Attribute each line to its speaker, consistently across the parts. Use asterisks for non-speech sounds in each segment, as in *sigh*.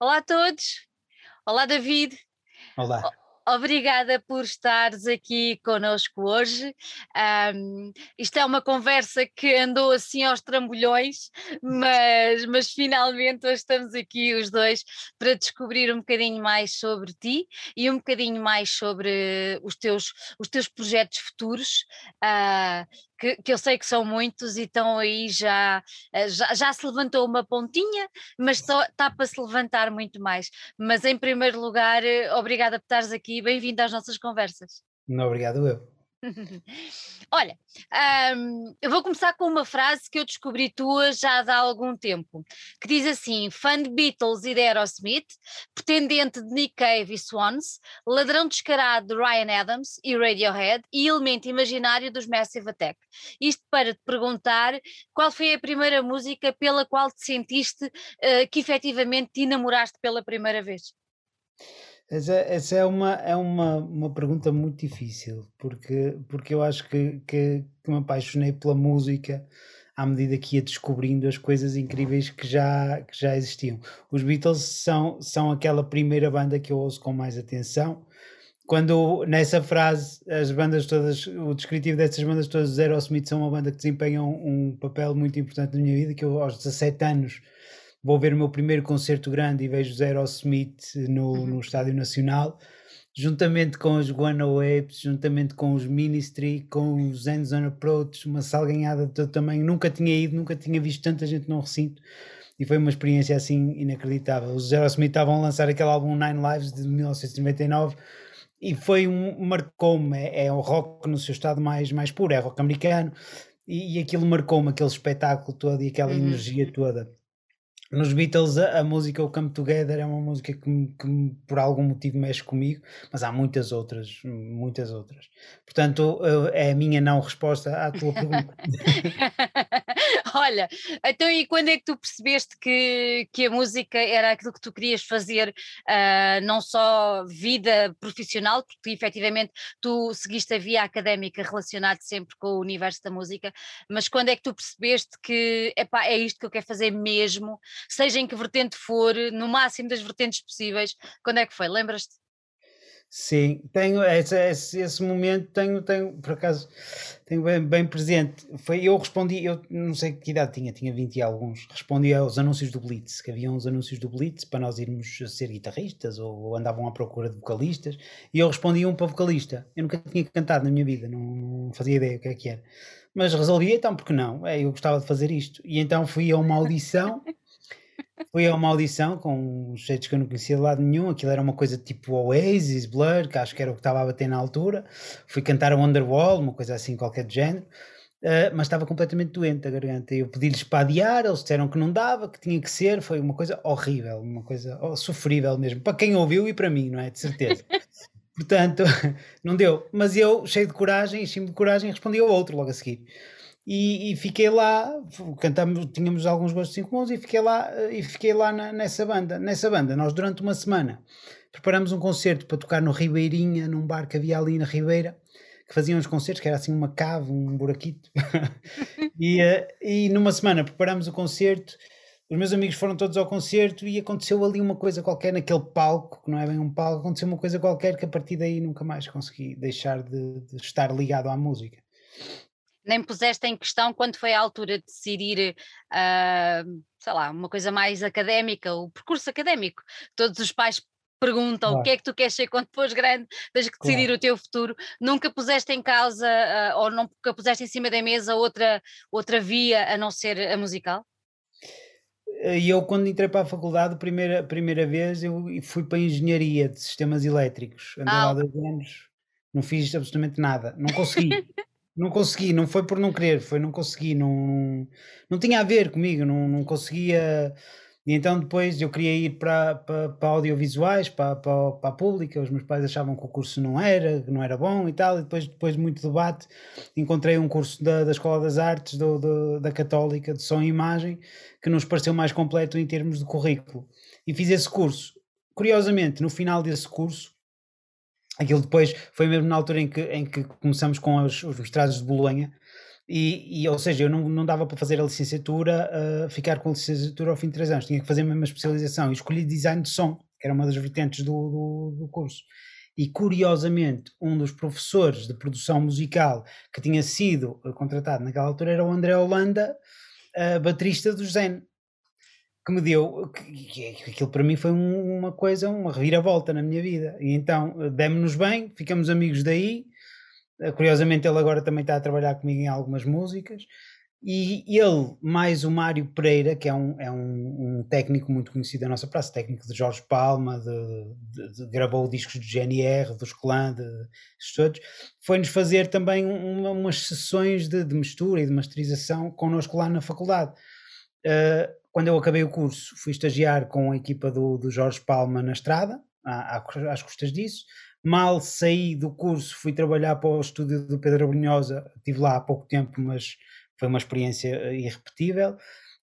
Speaker 1: Olá a todos. Olá, David.
Speaker 2: Olá.
Speaker 1: Obrigada por estares aqui conosco hoje. Um, isto é uma conversa que andou assim aos trambolhões, mas, mas finalmente hoje estamos aqui os dois para descobrir um bocadinho mais sobre ti e um bocadinho mais sobre os teus, os teus projetos futuros. Uh, que, que, eu sei que são muitos e estão aí já, eh, já, já se levantou uma pontinha, mas está para se levantar muito mais. Mas em primeiro lugar, eh, obrigada por estares aqui, bem-vindo às nossas conversas.
Speaker 2: Não, obrigado eu. *laughs*
Speaker 1: Olha, um, eu vou começar com uma frase que eu descobri tua já há algum tempo, que diz assim: fã de Beatles e de Aerosmith, pretendente de Nick Cave e Swans, ladrão descarado de Ryan Adams e Radiohead e elemento imaginário dos Massive Attack. Isto para te perguntar qual foi a primeira música pela qual te sentiste uh, que efetivamente te enamoraste pela primeira vez.
Speaker 2: Essa, essa é, uma, é uma, uma pergunta muito difícil, porque, porque eu acho que, que, que me apaixonei pela música à medida que ia descobrindo as coisas incríveis que já, que já existiam. Os Beatles são, são aquela primeira banda que eu ouço com mais atenção. Quando nessa frase as bandas todas, o descritivo dessas bandas todas, os Aerosmith são uma banda que desempenham um papel muito importante na minha vida, que eu aos 17 anos vou ver o meu primeiro concerto grande e vejo os Aerosmith no, uhum. no Estádio Nacional, juntamente com os Guano Apes, juntamente com os Ministry, com os Ends on Approach, uma salganhada de todo tamanho. Nunca tinha ido, nunca tinha visto tanta gente num recinto e foi uma experiência assim inacreditável. Os Aerosmith estavam a lançar aquele álbum Nine Lives de 1999 e foi um marcou-me, é, é o rock no seu estado mais, mais puro, é rock americano e, e aquilo marcou-me aquele espetáculo todo e aquela uhum. energia toda nos Beatles a, a, música O Come Together é uma música que, que, por algum motivo mexe comigo, mas há muitas outras, muitas outras. Portanto, é a minha não resposta à tua pergunta. *laughs* *laughs*
Speaker 1: Olha, então e quando é que tu percebeste que, que a música era aquilo que tu querias fazer, uh, não só vida profissional, porque efetivamente tu seguiste a via académica relacionada sempre com o universo da música, mas quando é que tu percebeste que epá, é isto que eu quero fazer mesmo, seja em que vertente for, no máximo das vertentes possíveis, quando é que foi? Lembras-te?
Speaker 2: Sim, tenho esse, esse, esse, momento, tenho, tenho, por acaso, tenho bem, bem, presente. Foi, eu respondi, eu não sei que idade tinha, tinha 20 e alguns, respondi aos anúncios do Blitz, que havia uns anúncios do Blitz para nós irmos ser guitarristas ou, ou andavam à procura de vocalistas, e eu respondi um para vocalista. Eu nunca tinha cantado na minha vida, não fazia ideia o que é que era. Mas resolvi então, porque não? É, eu gostava de fazer isto. E então fui a uma audição Fui a uma audição com uns jeitos que eu não conhecia de lado nenhum. Aquilo era uma coisa tipo Oasis, Blur, que acho que era o que estava a bater na altura. Fui cantar a Wonderwall, uma coisa assim, qualquer de género. Uh, mas estava completamente doente a garganta. Eu pedi-lhes para adiar, eles disseram que não dava, que tinha que ser. Foi uma coisa horrível, uma coisa oh, sofrível mesmo. Para quem ouviu e para mim, não é? De certeza. Portanto, *laughs* não deu. Mas eu, cheio de coragem, enchi-me de coragem, respondi ao outro logo a seguir e, e, fiquei lá, cantamos, tínhamos alguns gostos em comuns e fiquei lá, e fiquei lá na, nessa banda. Nessa banda, nós durante uma semana preparamos um concerto para tocar no Ribeirinha, num bar que havia ali na Ribeira, que faziam uns concertos, que era assim uma cave, um buraquito. *laughs* e, uh, e numa semana preparamos o concerto, os meus amigos foram todos ao concerto e aconteceu ali uma coisa qualquer naquele palco, que não é bem um palco, aconteceu uma coisa qualquer que a partir daí nunca mais consegui deixar de, de estar ligado à música
Speaker 1: nem puseste em questão quando foi a altura de decidir, uh, sei lá, uma coisa mais académica, o percurso académico. Todos os pais perguntam claro. o que é que tu queres ser quando fores grande, tens que decidir claro. o teu futuro. Nunca puseste em causa uh, ou nunca puseste em cima da mesa outra, outra via a não ser a musical?
Speaker 2: E eu, quando entrei para a faculdade, primeira, primeira vez, eu fui para a engenharia de sistemas elétricos. Andei ah, lá dois anos, não fiz absolutamente nada, não consegui. *laughs* Não consegui, não foi por não querer, foi não consegui, não, não tinha a ver comigo, não, não conseguia. E então depois eu queria ir para, para, para audiovisuais, para, para, para a pública, os meus pais achavam que o curso não era, que não era bom e tal, e depois, depois de muito debate encontrei um curso da, da Escola das Artes, do, do, da Católica, de Som e Imagem, que nos pareceu mais completo em termos de currículo. E fiz esse curso. Curiosamente, no final desse curso, Aquilo depois foi mesmo na altura em que, em que começamos com os, os mestrados de Bolonha, E, e, ou seja, eu não, não dava para fazer a licenciatura, uh, ficar com a licenciatura ao fim de três anos, tinha que fazer a mesma especialização. E escolhi design de som, que era uma das vertentes do, do, do curso. E curiosamente, um dos professores de produção musical que tinha sido contratado naquela altura era o André Holanda, uh, baterista do Zen, que me deu, que, que, aquilo para mim foi um, uma coisa, uma reviravolta na minha vida. E então demos-nos bem, ficamos amigos daí eh, curiosamente, ele agora também está a trabalhar comigo em algumas músicas. E ele, mais o Mário Pereira, que é um, é um, um técnico muito conhecido da nossa praça, técnico de Jorge Palma, de, de, de, gravou discos do GNR, dos Clã, de, todos, foi-nos fazer também uma, umas sessões de, de, mistura e de masterização connosco lá na faculdade. Uh, quando eu acabei o curso, fui estagiar com a equipa do, do Jorge Palma na estrada, às custas disso. Mal saí do curso, fui trabalhar para o estúdio do Pedro Brunhosa, estive lá há pouco tempo, mas foi uma experiência eh, irrepetível.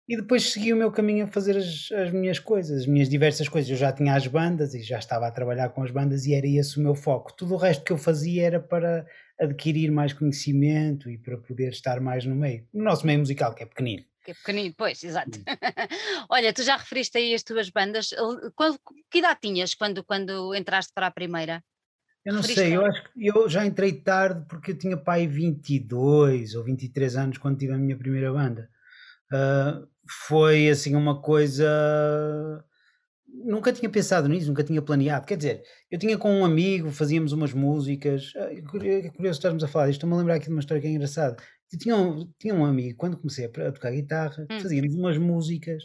Speaker 2: E depois segui o meu caminho a fazer as, as, minhas coisas, as minhas diversas coisas. Eu já tinha as bandas e já estava a trabalhar com as bandas e era esse o meu foco. Tudo o resto que eu fazia era para adquirir mais conhecimento e para poder estar mais no meio. No nosso meio musical, que é pequenino.
Speaker 1: Que é pequenino, pois, exato. *laughs* Olha, tu já referiste aí as tuas bandas. Quando, que idade tinhas quando, quando entraste para a primeira?
Speaker 2: Eu não sei, eu acho que eu já entrei tarde porque eu tinha pai 22 ou 23 anos quando tive a minha primeira banda. Uh, foi assim uma coisa. Nunca tinha pensado nisso, nunca tinha planeado. Quer dizer, eu tinha com um amigo, fazíamos umas músicas. Ah, é curioso estarmos a falar disto, estou-me a lembrar aqui de uma história que é engraçada. Tinha um, tinha um amigo, quando comecei a tocar guitarra, hum. fazíamos umas músicas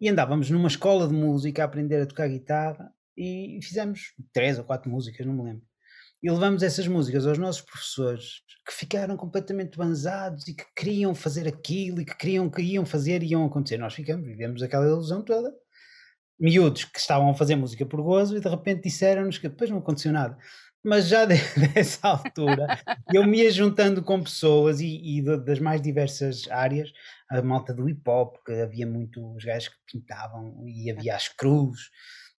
Speaker 2: e andávamos numa escola de música a aprender a tocar guitarra e fizemos três ou quatro músicas, não me lembro. E levamos essas músicas aos nossos professores que ficaram completamente banzados e que queriam fazer aquilo e que queriam que iam fazer e iam acontecer. Nós ficamos, vivemos aquela ilusão toda. Miúdos que estavam a fazer música por gozo e de repente disseram-nos que depois não aconteceu nada. Mas já de, *laughs* dessa altura, eu me ia juntando com pessoas e, e das mais diversas áreas, a malta do hip hop, que havia muitos gajos que pintavam e havia as cruzes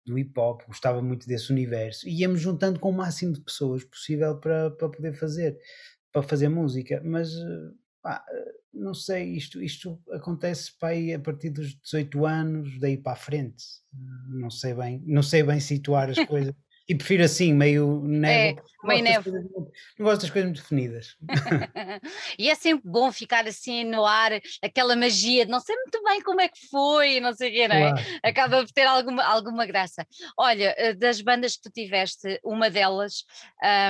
Speaker 2: do hip hop, gostava muito desse universo, e íamos juntando com o máximo de pessoas possível para, para poder fazer, para fazer música, mas pá, não sei, isto, isto acontece aí a partir dos 18 anos, daí para a frente, não sei bem, não sei bem situar as coisas. E prefiro assim, meio névoa. É, meio. Não gosto das coisas muito definidas. *laughs* *laughs*
Speaker 1: e é sempre bom ficar assim no ar, aquela magia de não sei muito bem como é que foi, não sei o que, não é? Claro. Acaba por ter alguma, alguma graça. Olha, eh, das bandas que tu tiveste, uma delas,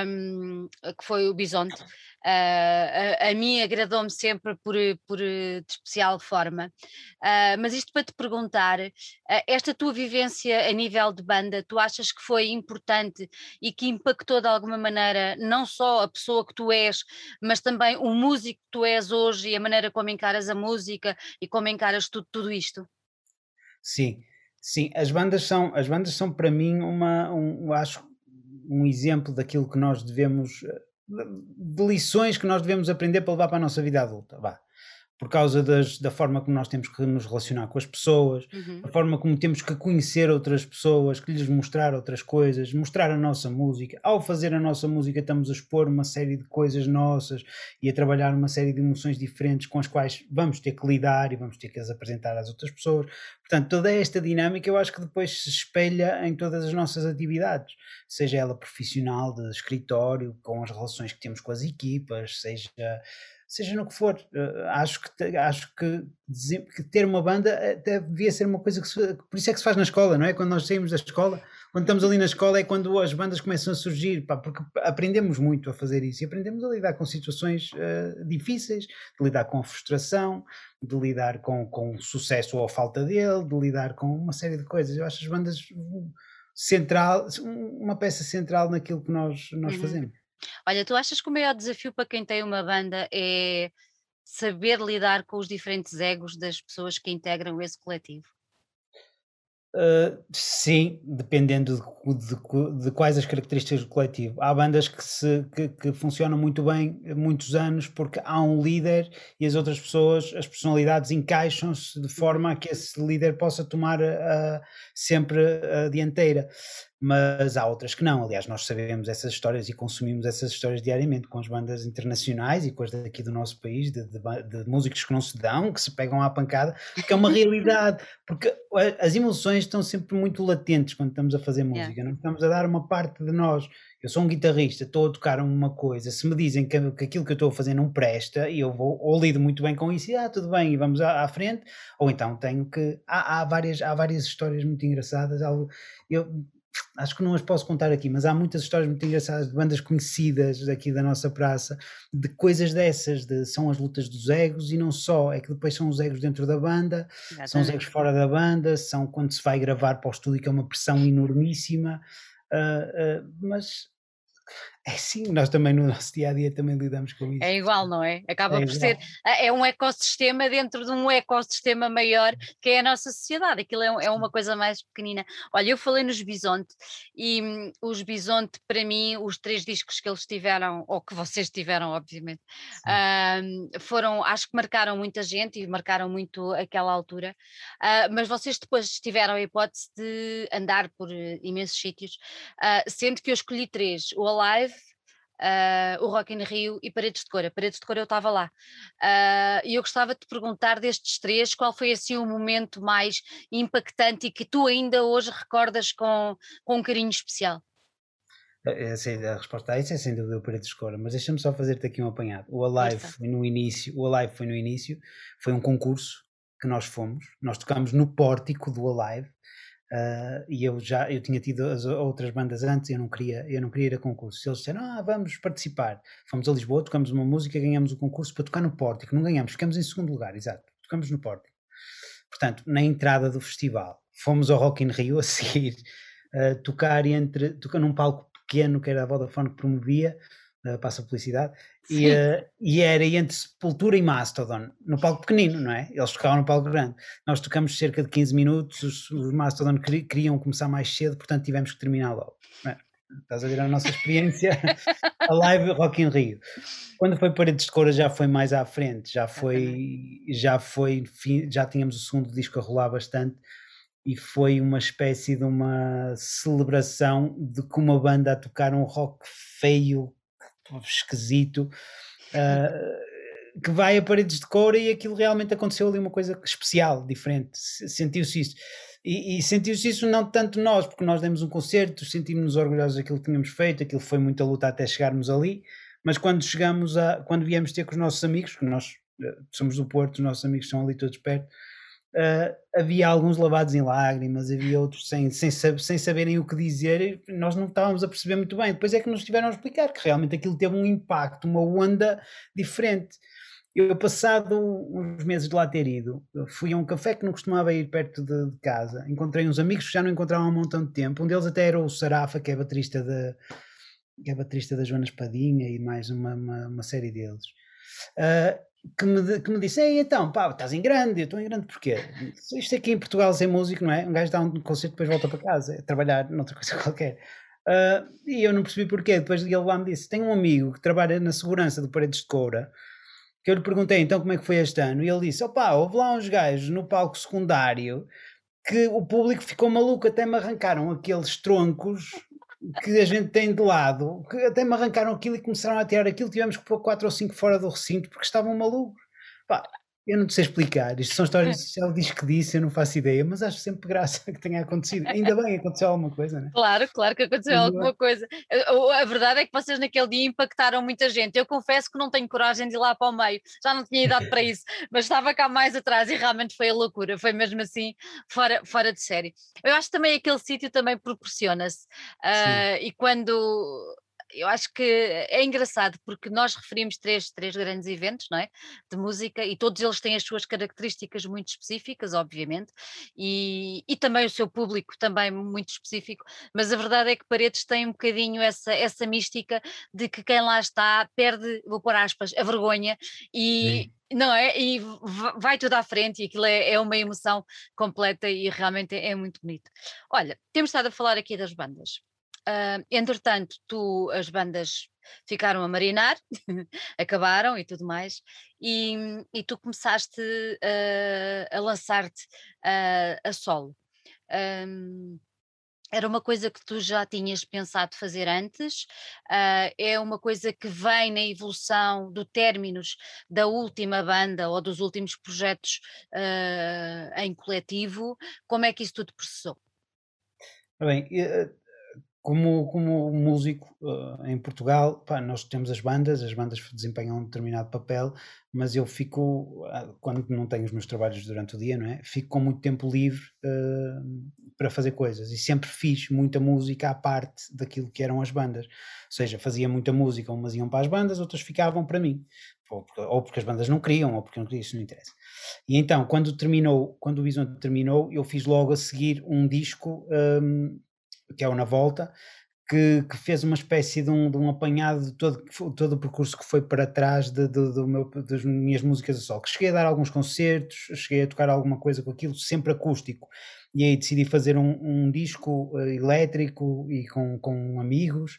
Speaker 1: um, que foi o Bisonte, a, a, mim agradou-me sempre por, por, de especial forma. Uh, mas isto para te perguntar, uh, esta tua vivência a nível de banda, tu achas que foi importante e que impactou de alguma maneira não só a pessoa que tu és, mas também o músico que tu és hoje e a maneira como encaras a música e como encaras tudo, tudo isto?
Speaker 2: Sim, sim, as bandas são, as bandas são para mim uma, um, acho um exemplo daquilo que nós devemos de lições que nós devemos aprender para levar para a nossa vida adulta. Vá por causa das, da forma como nós temos que nos relacionar com as pessoas, uhum. a forma como temos que conhecer outras pessoas, que lhes mostrar outras coisas, mostrar a nossa música. Ao fazer a nossa música, estamos a expor uma série de coisas nossas e a trabalhar uma série de emoções diferentes com as quais vamos ter que lidar e vamos ter que as apresentar às outras pessoas. Portanto, toda esta dinâmica eu acho que depois se espelha em todas as nossas atividades, seja ela profissional, de escritório, com as relações que temos com as equipas, seja seja no que for. Uh, acho que, acho que, que, ter uma banda até devia ser uma coisa que se, por isso é que se faz na escola, não é? Quando nós saímos da escola, quando estamos ali na escola é quando as bandas começam a surgir, pá, porque aprendemos muito a fazer isso e aprendemos a lidar com situações uh, difíceis, de lidar com a frustração, de lidar com, com o sucesso ou a falta dele, de lidar com uma série de coisas. Eu acho as bandas central, uma peça central naquilo que nós, nós uhum. fazemos.
Speaker 1: Olha, tu achas que o maior desafio para quem tem uma banda é saber lidar com os diferentes egos das pessoas que integram esse coletivo?
Speaker 2: Uh, sim, dependendo de, de, de, quais as características do coletivo. Há bandas que, se, que, que, funcionam muito bem muitos anos porque há um líder e as outras pessoas, as personalidades encaixam-se de forma a que esse líder possa tomar uh, sempre a dianteira. Mas há outras que não. Aliás, nós sabemos essas histórias e consumimos essas histórias diariamente com as bandas internacionais e com as daqui do nosso país, de, de, de músicos que não se dão, que se pegam à pancada, que é uma realidade, *laughs* porque as emoções estão sempre muito latentes quando estamos a fazer música, yeah. não estamos a dar uma parte de nós. Eu sou um guitarrista, estou a tocar uma coisa, se me dizem que, que aquilo que eu estou a fazer não presta, e eu vou, ou lido muito bem com isso, e ah, tudo bem, e vamos à, à frente, ou então tenho que. Há, há, várias, há várias histórias muito engraçadas. Eu acho que não as posso contar aqui, mas há muitas histórias muito engraçadas de bandas conhecidas aqui da nossa praça, de coisas dessas, de, são as lutas dos egos e não só, é que depois são os egos dentro da banda, Exatamente. são os egos fora da banda, são quando se vai gravar para o estúdio que é uma pressão enormíssima, uh, uh, mas é sim, nós também no nosso dia a dia também lidamos com isso.
Speaker 1: É igual, não é? Acaba é por igual. ser, ah, é um ecossistema dentro de um ecossistema maior que é a nossa sociedade, aquilo é, é uma coisa mais pequenina. Olha, eu falei nos Bisonte e hum, os Bisonte, para mim, os três discos que eles tiveram, ou que vocês tiveram, obviamente, hum, foram, acho que marcaram muita gente e marcaram muito aquela altura, uh, mas vocês depois tiveram a hipótese de andar por uh, imensos sítios, uh, sendo que eu escolhi três, o Alive, uh, o Rock in Rio e Paredes de Cora. Paredes de Cora eu estava lá. Uh, e eu gostava de te perguntar destes três, qual foi assim o momento mais impactante e que tu ainda hoje recordas com, com um carinho especial?
Speaker 2: É, é, a resposta a isso é sem dúvida o Paredes de Cora, mas deixa-me só fazer-te aqui um apanhado. O Alive foi no início, o Alive foi no início, foi um concurso que nós fomos, nós tocámos no pórtico do Alive, Uh, e eu já eu tinha tido as outras bandas antes, eu não queria, eu não queria ir a concurso. Eles disseram: "Ah, vamos participar". Fomos a Lisboa, tocamos uma música, ganhamos o concurso para tocar no Pórtico. Não ganhamos, ficamos em segundo lugar, exato. Tocamos no Pórtico. Portanto, na entrada do festival, fomos ao Rock in Rio a *laughs* seguir, uh, tocar entre tocar num palco pequeno que era a Vodafone que promovia, uh, passa publicidade, e, uh, e, era entre Sepultura e Mastodon, no palco pequenino, não é? Eles tocavam no palco grande. Nós tocamos cerca de 15 minutos, os, os Mastodon queriam começar mais cedo, portanto tivemos que terminar logo. É? Estás a ver a nossa experiência, *laughs* a live Rock in Rio. Quando foi Paredes de Cora já foi mais à frente, já foi, já foi, já tínhamos o segundo disco a rolar bastante e foi uma espécie de uma celebração de que uma banda a tocar um rock feio esquisito, uh, que vai a paredes de cor e aquilo realmente aconteceu ali uma coisa especial, diferente, sentiu-se isso. E, e sentiu-se isso não tanto nós, porque nós demos um concerto, sentimos-nos orgulhosos daquilo que tínhamos feito, aquilo foi muita luta até chegarmos ali, mas quando chegamos a, quando viemos ter com os nossos amigos, porque nós eh, somos do Porto, os nossos amigos estão ali todos perto, Uh, havia alguns lavados em lágrimas, havia outros sem, sem, sem saberem o que dizer, e nós não estávamos a perceber muito bem. Depois é que nos tiveram a explicar que realmente aquilo teve um impacto, uma onda diferente. Eu, passado uns meses de lá ter ido, fui a um café que não costumava ir perto de, de casa. Encontrei uns amigos que já não encontravam há um montão de tempo. Um deles até era o Sarafa, que é baterista da, que é baterista da Joana Espadinha e mais uma, uma, uma série deles. Uh, que me, que me disse: Ei, então, pá, estás em grande. Eu estou em grande porquê? Isto aqui em Portugal sem músico, não é? Um gajo dá um concerto depois volta para casa, é trabalhar noutra coisa *laughs* qualquer. Uh, e eu não percebi porquê. Depois ele lá me disse: Tenho um amigo que trabalha na segurança de Paredes de Coura. Que eu lhe perguntei então como é que foi este ano. E ele disse: Opá, houve lá uns gajos no palco secundário que o público ficou maluco, até me arrancaram aqueles troncos que a gente tem de lado, que até me arrancaram aquilo e começaram a tirar aquilo, tivemos que pôr quatro ou cinco fora do recinto porque estavam malucos. Pá, eu não te sei explicar, isto são histórias, se ela diz que disse, eu não faço ideia, mas acho sempre graça *laughs* que tenha acontecido. Ainda bem aconteceu alguma coisa, né?
Speaker 1: Claro, claro que aconteceu Ainda alguma bem. coisa. A, a, verdade é que vocês naquele dia impactaram muita gente. Eu confesso que não tenho coragem de ir lá para o meio, já não tinha idade para isso, *laughs* mas estava cá mais atrás e realmente foi a loucura, foi mesmo assim, fora, fora de série. Eu acho que também aquele sítio também proporciona-se. Uh, e quando eu acho que é engraçado porque nós referimos três, três grandes eventos não é? de música e todos eles têm as suas características muito específicas, obviamente, e, e também o seu público também muito específico, mas a verdade é que Paredes tem um bocadinho essa, essa mística de que quem lá está perde, vou pôr aspas, a vergonha e. Sim não é? E vai tudo à frente e aquilo é, é uma emoção completa e realmente é, é, muito bonito. Olha, temos estado a falar aqui das bandas. Uh, entretanto, tu, as bandas ficaram a marinar, *laughs* acabaram e tudo mais, e, e tu começaste uh, a lançar-te uh, a solo. Um, Era uma coisa que tu já tinhas pensado fazer antes? Ah, é uma coisa que vem na evolução do términos da última banda ou dos últimos projetos, em coletivo? Como é que isso tudo processou?
Speaker 2: Bem, como, como músico eh, em Portugal, pá, nós temos as bandas, as bandas desempenham um determinado papel, mas eu fico, ah, quando não tenho os meus trabalhos durante o dia, não é? Fico com muito tempo livre eh, para fazer coisas e sempre fiz muita música à parte daquilo que eram as bandas. Ou seja, fazia muita música, umas iam para as bandas, outras ficavam para mim. Ou porque, ou porque as bandas não queriam, ou porque não queriam, isso não interessa. E então, quando terminou, quando o Horizonte terminou, eu fiz logo a seguir um disco, hum, que é o Na Volta, que, que fez uma espécie de um, de um apanhado de todo, todo o percurso que foi para trás de, de, do meu, das minhas músicas a sol. Que cheguei a dar alguns concertos, cheguei a tocar alguma coisa com aquilo, sempre acústico. E aí decidi fazer um, um disco uh, elétrico e com, com amigos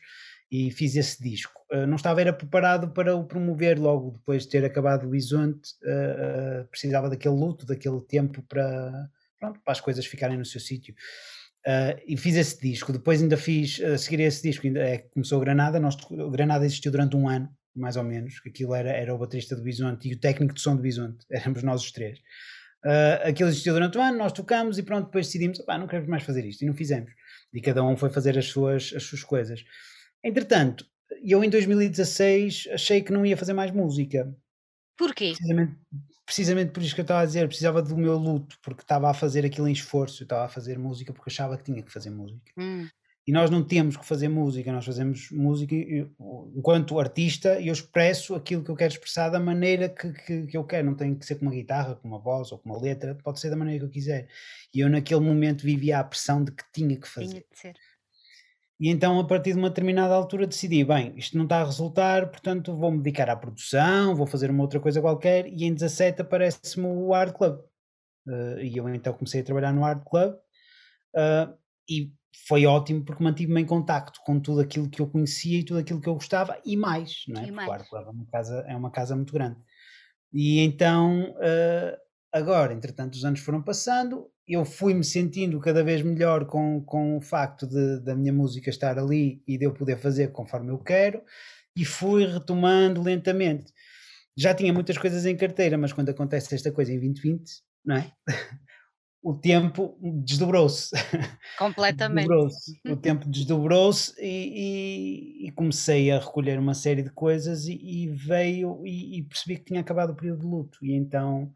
Speaker 2: e fiz esse disco. Uh, não estava era preparado para o promover logo depois de ter acabado o Horizonte, uh, precisava daquele luto, daquele tempo para, pronto, para as coisas ficarem no seu sítio. Uh, e fiz esse disco. Depois ainda fiz, a seguir esse disco, ainda é, começou Granada. Nós, Granada existiu durante um ano, mais ou menos. Aquilo era, era o baterista do Bisonte e o técnico de som do Bisonte. *laughs* Éramos nós os três. Uh, aquilo existiu durante um ano, nós tocamos e pronto, depois decidimos, não queremos mais fazer isto. E não fizemos. E cada um foi fazer as suas, as suas coisas. Entretanto, eu em 2016 achei que não ia fazer mais música.
Speaker 1: Porquê?
Speaker 2: Precisamente, precisamente por isso que eu estava a dizer, precisava do meu luto, porque estava a fazer aquilo em esforço, eu estava a fazer música porque achava que tinha que fazer música.
Speaker 1: Hum.
Speaker 2: E nós não temos que fazer música, nós fazemos música eu, enquanto artista eu expresso aquilo que eu quero expressar da maneira que, que, que, eu quero, não tem que ser com uma guitarra, com uma voz ou com uma letra, pode ser da maneira que eu quiser. E eu naquele momento vivia a pressão de que tinha que fazer.
Speaker 1: Tinha.
Speaker 2: E então, a partir de uma determinada altura, decidi: bem, isto não está a resultar, portanto, vou-me dedicar à produção, vou fazer uma outra coisa qualquer. E em 17 aparece-me o Art Club. Uh, e eu então comecei a trabalhar no Art Club. Uh, e foi ótimo porque mantive-me em contacto com tudo aquilo que eu conhecia e tudo aquilo que eu gostava e mais, não é?
Speaker 1: E
Speaker 2: porque
Speaker 1: mais.
Speaker 2: o Art Club é uma casa, é uma casa muito grande. E então, uh, agora, entretanto, os anos foram passando eu fui-me sentindo cada vez melhor com, com o facto de, da minha música estar ali e de eu poder fazer conforme eu quero e fui retomando lentamente. Já tinha muitas coisas em carteira, mas quando acontece esta coisa em 2020, não é? *laughs* o tempo desdobrou-se.
Speaker 1: Completamente.
Speaker 2: desdobrou-se. O tempo desdobrou-se e, e, e, comecei a recolher uma série de coisas e, e veio e, percebi que tinha acabado o período de luto. E então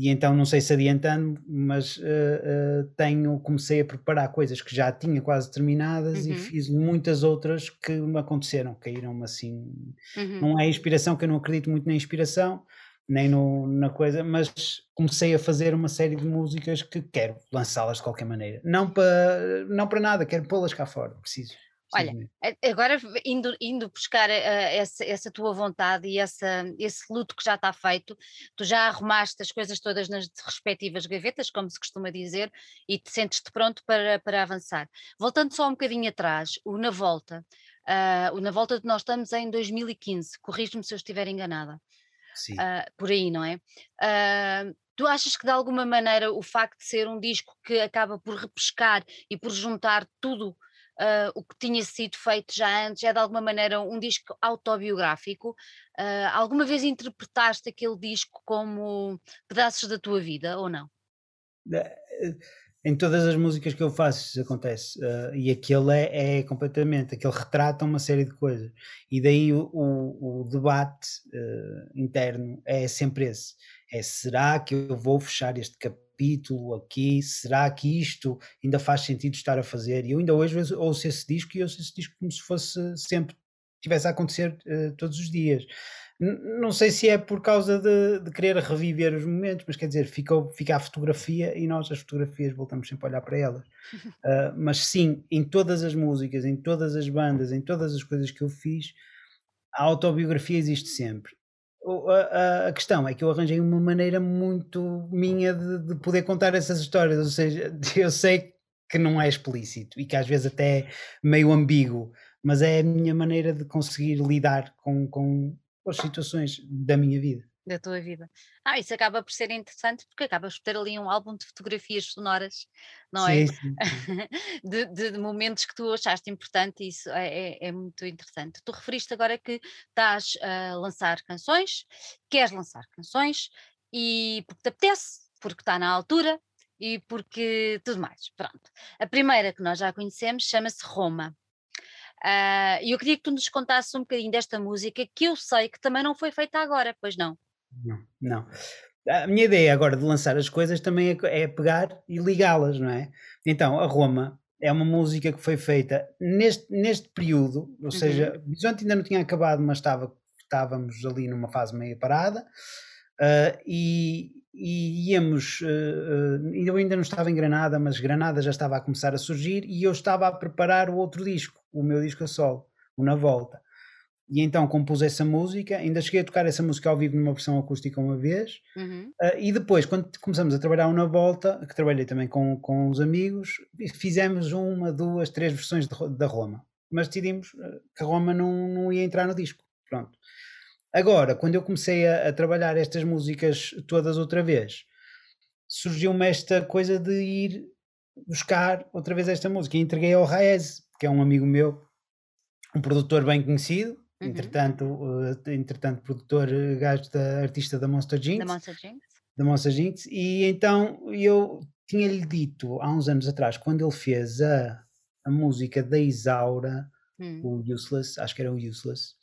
Speaker 2: e então não sei se adiantando, mas uh, uh, tenho, comecei a preparar coisas que já tinha quase terminadas uhum. e fiz muitas outras que me aconteceram, caíram-me assim. Uhum. Não é inspiração, que eu não acredito muito na inspiração, nem no, na coisa, mas comecei a fazer uma série de músicas que quero lançá-las de qualquer maneira. Não para, não para nada, quero pô-las cá fora, preciso.
Speaker 1: Olha, agora indo, indo buscar uh, essa, essa, tua vontade e essa, esse luto que já está feito, tu já arrumaste as coisas todas nas respectivas gavetas, como se costuma dizer, e te sentes-te pronto para, para avançar. Voltando só um bocadinho atrás, o Na Volta, uh, o Na Volta de nós estamos em 2015, corrijo-me se eu estiver enganada.
Speaker 2: Sim. Uh,
Speaker 1: por aí, não é? Tu achas que de alguma maneira o facto de ser um disco que acaba por repescar e por juntar tudo uh, o que tinha sido feito já antes, é de alguma maneira um disco autobiográfico. Uh, alguma vez interpretaste aquele disco como pedaços da tua vida ou não?
Speaker 2: Eh, em todas as músicas que eu faço isso acontece uh, e aquele é, é, completamente, aquele retrata uma série de coisas e daí o, o, o debate interno é sempre esse, é será que eu vou fechar este capítulo capítulo aqui, será que isto ainda faz sentido estar a fazer? E eu ainda hoje ouço esse disco e ouço esse disco como se fosse sempre, tivesse a acontecer uh, todos os dias. N não sei se é por causa de, de, querer reviver os momentos, mas quer dizer, fica, fica a fotografia e nós as fotografias voltamos sempre a olhar para elas. Uh, *laughs* mas sim, em todas as músicas, em todas as bandas, em todas as coisas que eu fiz, a autobiografia existe sempre a, a, questão é que eu arranjei uma maneira muito minha de, de, poder contar essas histórias, ou seja, *laughs* eu sei que não é explícito e que às vezes até é meio ambíguo, mas é a minha maneira de conseguir lidar com, com as situações da minha vida.
Speaker 1: Da tua vida. Ah, isso acaba por ser interessante porque acabas por ter ali um álbum de fotografias sonoras, não é?
Speaker 2: Sim, sim, *laughs* sim.
Speaker 1: De, de- de momentos que tu achaste importante e isso é, é- é muito interessante. Tu referiste agora que estás a lançar canções, queres lançar canções e porque te apetece, porque está na altura e porque tudo mais. Pronto. A primeira que nós já conhecemos chama-se Roma. Ah, E eu queria que tu nos contasses um bocadinho desta música que eu sei que também não foi feita agora, pois não?
Speaker 2: Não, não. A minha ideia agora de lançar as coisas também é, é pegar e ligá-las, não é? Então, a Roma é uma música que foi feita neste, neste período, ou
Speaker 1: Uhum.
Speaker 2: seja, Bisonte ainda não tinha acabado, mas estava, estávamos ali numa fase meio parada, ah, e, e íamos, ah, eu ainda não estava em Granada, mas Granada já estava a começar a surgir, e eu estava a preparar o outro disco, o meu disco a solo, o Na Volta. E então compus essa música, ainda cheguei a tocar essa música ao vivo numa versão acústica uma vez,
Speaker 1: Uhum.
Speaker 2: ah, e depois, quando começamos a trabalhar na volta, que trabalhei também com, com os amigos, fizemos uma, duas, três versões de da Roma. Mas decidimos ah, que a Roma não, não ia entrar no disco. Pronto. Agora, quando eu comecei a, a trabalhar estas músicas todas outra vez, surgiu-me esta coisa de ir buscar outra vez esta música. E entreguei ao Raez, que é um amigo meu, um produtor bem conhecido,
Speaker 1: Uhum.
Speaker 2: entretanto, eh, entretanto produtor eh, gajo da artista da Monster
Speaker 1: Da
Speaker 2: Jinx,
Speaker 1: Monster Jinx?
Speaker 2: da Monster Jinx, e então eu tinha-lhe dito há uns anos atrás, quando ele fez a, a música da Isaura,
Speaker 1: Hum.
Speaker 2: o Useless, acho que era o Useless,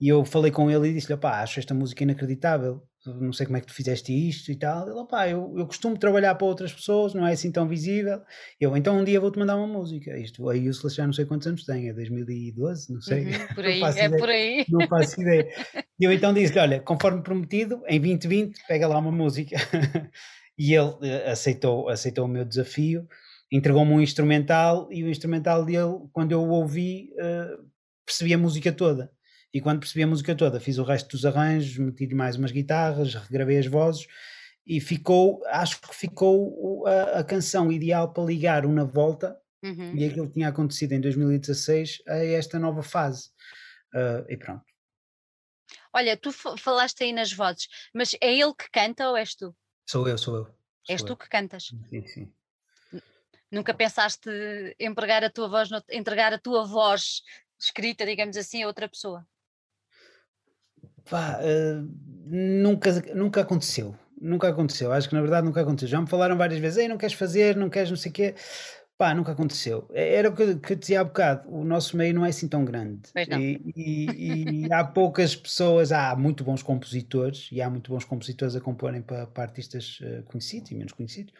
Speaker 2: e eu falei com ele e disse-lhe, pá, acho esta música inacreditável, não sei como é que tu fizeste isto e tal. Ele, pá, eu, eu costumo trabalhar para outras pessoas, não é assim tão visível. Eu, então um dia vou-te mandar uma música. Isto, a Useless já não sei quantos anos tem, é 2012, não sei.
Speaker 1: Uhum, por *laughs* aí, é
Speaker 2: ideia.
Speaker 1: por aí.
Speaker 2: Não faço ideia. *laughs* E eu então disse-lhe: Olha, conforme prometido, em 2020, pega lá uma música. *laughs* e ele eh, aceitou, aceitou o meu desafio, entregou-me um instrumental, e o instrumental dele, quando eu o ouvi, eh, percebi a música toda. E quando percebi a música toda, fiz o resto dos arranjos, meti mais umas guitarras, regravei as vozes. E ficou, acho que ficou a, a canção ideal para ligar uma volta
Speaker 1: Uhum.
Speaker 2: e aquilo que tinha acontecido em 2016 a esta nova fase. Ah, e pronto.
Speaker 1: Olha, tu fa- falaste aí nas vozes, mas é ele que canta ou és tu?
Speaker 2: Sou eu, sou eu.
Speaker 1: És
Speaker 2: sou
Speaker 1: tu
Speaker 2: eu.
Speaker 1: que cantas.
Speaker 2: Sim, sim.
Speaker 1: Nunca pensaste empregar a tua voz, entregar a tua voz escrita, digamos assim, a outra pessoa?
Speaker 2: Pá, ah, nunca, nunca aconteceu. Nunca aconteceu. Acho que na verdade nunca aconteceu. Já me falaram várias vezes, Ei, não queres fazer, não queres não sei o quê. Pá, nunca aconteceu. Era o que, eu- que eu dizia há bocado. O nosso meio não é assim tão grande.
Speaker 1: Pois não.
Speaker 2: E, e- e há poucas pessoas, há muito bons compositores e há muito bons compositores a comporem para, para artistas eh, conhecidos e menos conhecidos.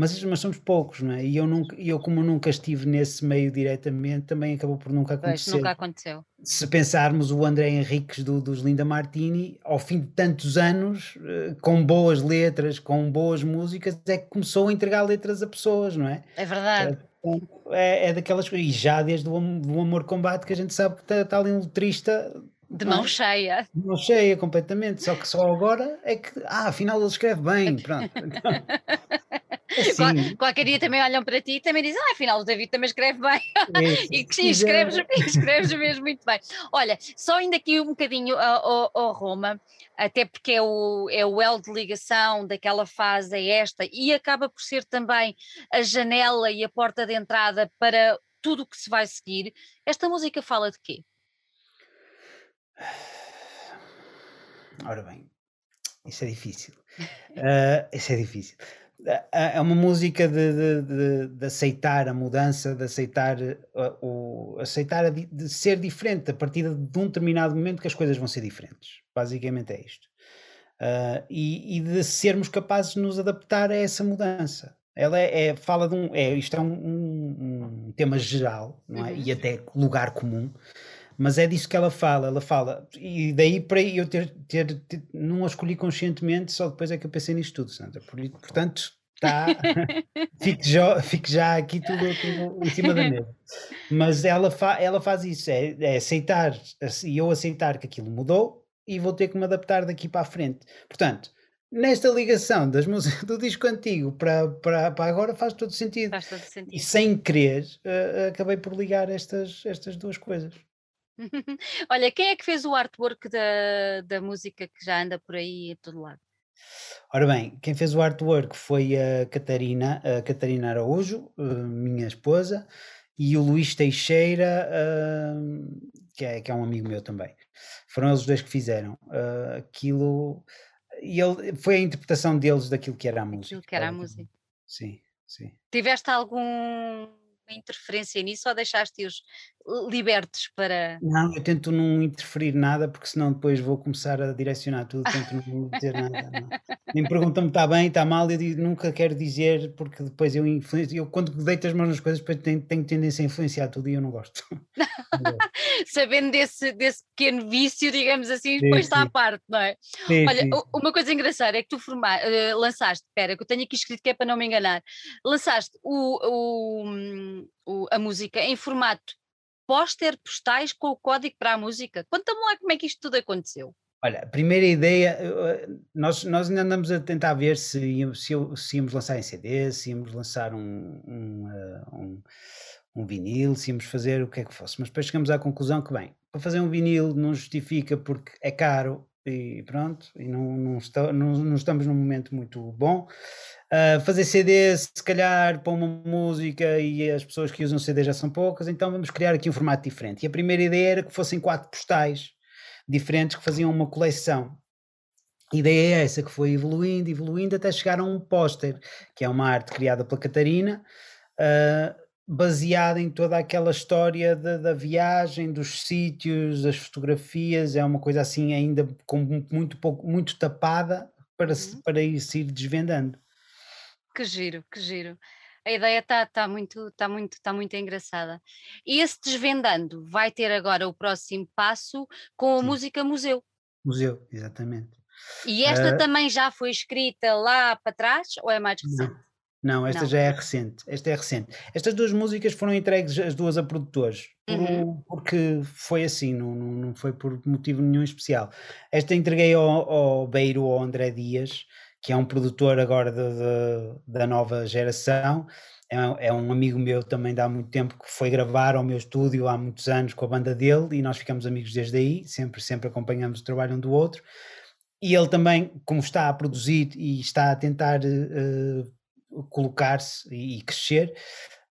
Speaker 2: Mas, mas somos poucos, não é? E eu, nunca, eu, como nunca estive nesse meio diretamente, também acabou por nunca
Speaker 1: Pois,
Speaker 2: acontecer.
Speaker 1: nunca aconteceu.
Speaker 2: se pensarmos o André Henriques do, dos Linda Martini, ao fim de tantos anos, eh, com boas letras, com boas músicas, é que começou a entregar letras a pessoas, não é?
Speaker 1: É verdade.
Speaker 2: É, é daquelas coisas, e já desde o, do Amor Combate, que a gente sabe que está ali um letrista
Speaker 1: De
Speaker 2: não é?
Speaker 1: mão cheia.
Speaker 2: de mão cheia completamente, só que só agora é que, ah, afinal ele escreve bem, pronto. *laughs* Assim,
Speaker 1: Qualquer dia também olham para ti e também dizem, ah, afinal o David também escreve bem.
Speaker 2: é, *laughs*
Speaker 1: E que escreves, *laughs* escreves mesmo muito bem. Olha, só indo aqui um bocadinho ao, ao Roma, até porque é o, é o elo de ligação daquela fase, é esta, e acaba por ser também a janela e a porta de entrada para tudo o que se vai seguir. Esta música fala de quê?
Speaker 2: Ora bem, isso é difícil. *laughs* Ah, isso é difícil. Ah, ah, É uma música de, de- de- de aceitar a mudança, de aceitar, ah, o, aceitar a de ser diferente a partir de um determinado momento que as coisas vão ser diferentes. Basicamente é isto. Ah, e, e de sermos capazes de nos adaptar a essa mudança. Ela é, é- fala de um. É, isto é um, um- um tema geral, não é?
Speaker 1: Uhum.
Speaker 2: E até lugar comum mas é disso que ela fala, ela fala, e daí para eu ter, ter, ter- não a escolhi conscientemente, só depois é que eu pensei nisto tudo, Sandra. Por- Portanto, está, *laughs* fique, já, fique já aqui tudo, tudo em cima da mesa. Mas ela, fa, ela faz isso, é, é aceitar, e eu aceitar que aquilo mudou e vou ter que me adaptar daqui para a frente. Portanto, nesta ligação das músicas *laughs* do disco antigo para, para, para agora faz todo sentido.
Speaker 1: Faz todo
Speaker 2: E
Speaker 1: sentido.
Speaker 2: sem querer, eh, acabei por ligar estas, estas duas coisas. *laughs*
Speaker 1: Olha, quem é que fez o artwork da, da música que já anda por aí a todo lado?
Speaker 2: Ora bem, quem fez o artwork foi a Catarina, a Catarina Araújo, eh, minha esposa, e o Luís Teixeira, hum, que é, que é um amigo meu também. Foram eles os dois que fizeram. Ah, aquilo. E ele, foi a interpretação deles daquilo que era a
Speaker 1: Aquilo
Speaker 2: música,
Speaker 1: que era a música.
Speaker 2: Sim, sim.
Speaker 1: Tiveste alguma interferência nisso ou deixaste-os libertos para.
Speaker 2: Não, eu tento não interferir nada, porque senão depois vou começar a direcionar tudo, tento não dizer nada, não. Nem perguntam-me está bem, está mal, eu digo, nunca quero dizer, porque depois eu influencio, eu quando deito as mãos nas coisas, depois tenho, tenho tendência a influenciar tudo e eu não gosto. Não *laughs* gosto.
Speaker 1: Sabendo desse, desse pequeno vício, digamos assim,
Speaker 2: Sim,
Speaker 1: depois está à
Speaker 2: sim,
Speaker 1: parte, não é?
Speaker 2: sim,
Speaker 1: Olha,
Speaker 2: sim, sim.
Speaker 1: uma coisa engraçada é que tu forma, eh, lançaste, espera, que eu tenho aqui escrito que é para não me enganar, lançaste o, o, hum, o- a música em formato póster postais com o código para a música. Conta-me lá como é que isto tudo aconteceu.
Speaker 2: Olha, a primeira ideia, eh, nós, nós ainda andamos a tentar ver se se se íamos lançar em CD, se íamos lançar um, um, eh, um, um vinil, se íamos fazer o que é que fosse, mas depois chegamos à conclusão que, bem, para fazer um vinil não justifica porque é caro e pronto, e não, não, está- não- não estamos num momento muito bom. Ah, fazer CD, se calhar, para uma música e as pessoas que usam CD já são poucas, então vamos criar aqui um formato diferente. E a primeira ideia era que fossem quatro postais diferentes que faziam uma coleção. Ideia é essa, que foi evoluindo, evoluindo, até chegar a um póster, que é uma arte criada pela Catarina, ah, baseada em toda aquela história da, da viagem, dos sítios, das fotografias, é uma coisa assim ainda com mu- muito pouco, muito tapada para, se-
Speaker 1: Uhum.
Speaker 2: para ir se ir desvendando.
Speaker 1: Que giro, que giro. A ideia está tá muito, tá muito, tá muito engraçada. E esse desvendando vai ter agora o próximo passo com a
Speaker 2: Sim,
Speaker 1: música museu.
Speaker 2: museu, exatamente.
Speaker 1: E esta
Speaker 2: Ah,
Speaker 1: também já foi escrita lá para trás ou é mais recente?
Speaker 2: não, esta
Speaker 1: Não.
Speaker 2: já é recente. Esta é recente. Estas duas músicas foram entregues as duas a produtores,
Speaker 1: Uhum.
Speaker 2: porque foi assim, não, não, não foi por motivo nenhum especial. Esta entreguei ao, ao Beiro, ao André Dias, que é um produtor agora da, da, da nova geração. É, um- é um amigo meu também de há muito tempo que foi gravar ao meu estúdio há muitos anos com a banda dele e nós ficamos amigos desde aí, sempre, sempre acompanhamos o trabalho um do outro. E ele também, como está a produzir e está a tentar eh, colocar-se e, e crescer,